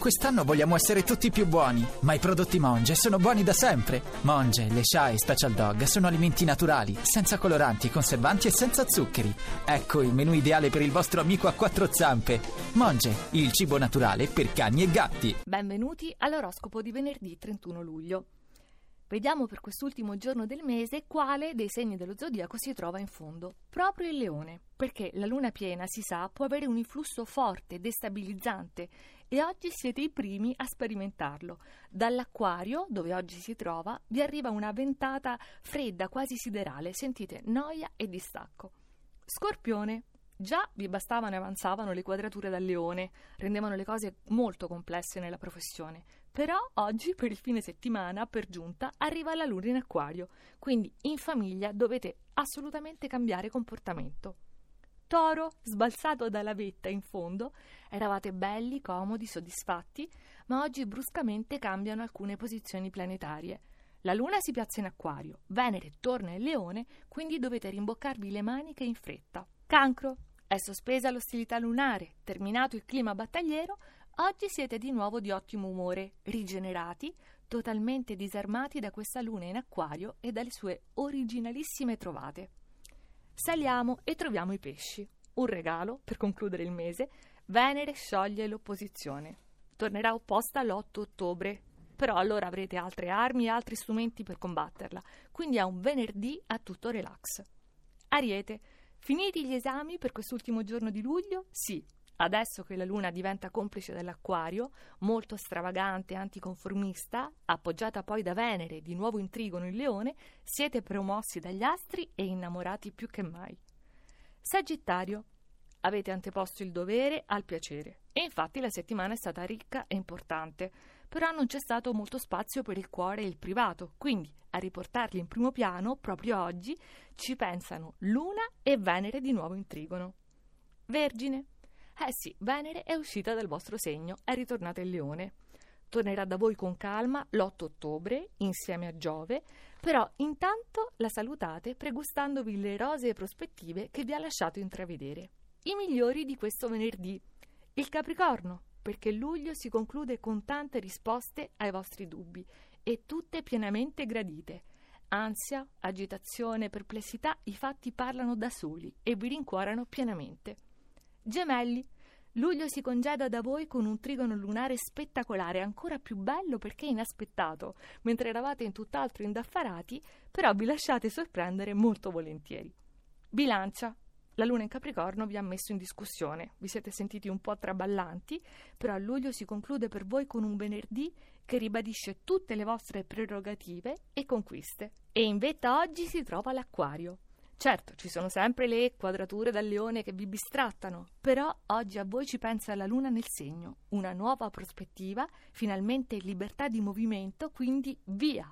Quest'anno vogliamo essere tutti più buoni, ma i prodotti Monge sono buoni da sempre. Monge, le Sha e Special Dog sono alimenti naturali, senza coloranti, conservanti e senza zuccheri. Ecco il menù ideale per il vostro amico a quattro zampe. Monge, il cibo naturale per cani e gatti. Benvenuti all'oroscopo di venerdì 31 luglio. Vediamo per quest'ultimo giorno del mese quale dei segni dello zodiaco si trova in fondo. Proprio il leone, perché la luna piena, si sa, può avere un influsso forte, destabilizzante e oggi siete i primi a sperimentarlo. Dall'acquario, dove oggi si trova, vi arriva una ventata fredda, quasi siderale, sentite noia e distacco. Scorpione, Già vi bastavano e avanzavano le quadrature dal leone, rendevano le cose molto complesse nella professione. Però oggi, per il fine settimana, per giunta, arriva la luna in acquario, quindi in famiglia dovete assolutamente cambiare comportamento. Toro, sbalzato dalla vetta in fondo, eravate belli, comodi, soddisfatti, ma oggi bruscamente cambiano alcune posizioni planetarie. La Luna si piazza in acquario, Venere torna in leone, quindi dovete rimboccarvi le maniche in fretta. Cancro, è sospesa l'ostilità lunare, terminato il clima battagliero, oggi siete di nuovo di ottimo umore, rigenerati, totalmente disarmati da questa luna in acquario e dalle sue originalissime trovate. Saliamo e troviamo i pesci. Un regalo, per concludere il mese, Venere scioglie l'opposizione. Tornerà opposta l'8 ottobre, però allora avrete altre armi e altri strumenti per combatterla, quindi è un venerdì a tutto relax. Ariete, Finiti gli esami per quest'ultimo giorno di luglio? Sì. Adesso che la Luna diventa complice dell'Acquario, molto stravagante e anticonformista, appoggiata poi da Venere, di nuovo in trigono il Leone, siete promossi dagli astri e innamorati più che mai. Sagittario, avete anteposto il dovere al piacere e infatti la settimana è stata ricca e importante però non c'è stato molto spazio per il cuore e il privato, quindi a riportarli in primo piano, proprio oggi, ci pensano Luna e Venere di nuovo in trigono. Vergine. Eh sì, Venere è uscita dal vostro segno, è ritornata in Leone. Tornerà da voi con calma l'8 ottobre, insieme a Giove, però intanto la salutate pregustandovi le rosee prospettive che vi ha lasciato intravedere. I migliori di questo venerdì. Il Capricorno, perché luglio si conclude con tante risposte ai vostri dubbi e tutte pienamente gradite. Ansia, agitazione, perplessità, i fatti parlano da soli e vi rincuorano pienamente. Gemelli, luglio si congeda da voi con un trigono lunare spettacolare, ancora più bello perché inaspettato, mentre eravate in tutt'altro indaffarati, però vi lasciate sorprendere molto volentieri. Bilancia, la luna in Capricorno vi ha messo in discussione, vi siete sentiti un po' traballanti, però a luglio si conclude per voi con un venerdì che ribadisce tutte le vostre prerogative e conquiste. E in vetta oggi si trova l'Acquario. Certo, ci sono sempre le quadrature dal leone che vi bistrattano, però oggi a voi ci pensa la luna nel segno, una nuova prospettiva, finalmente libertà di movimento, quindi via,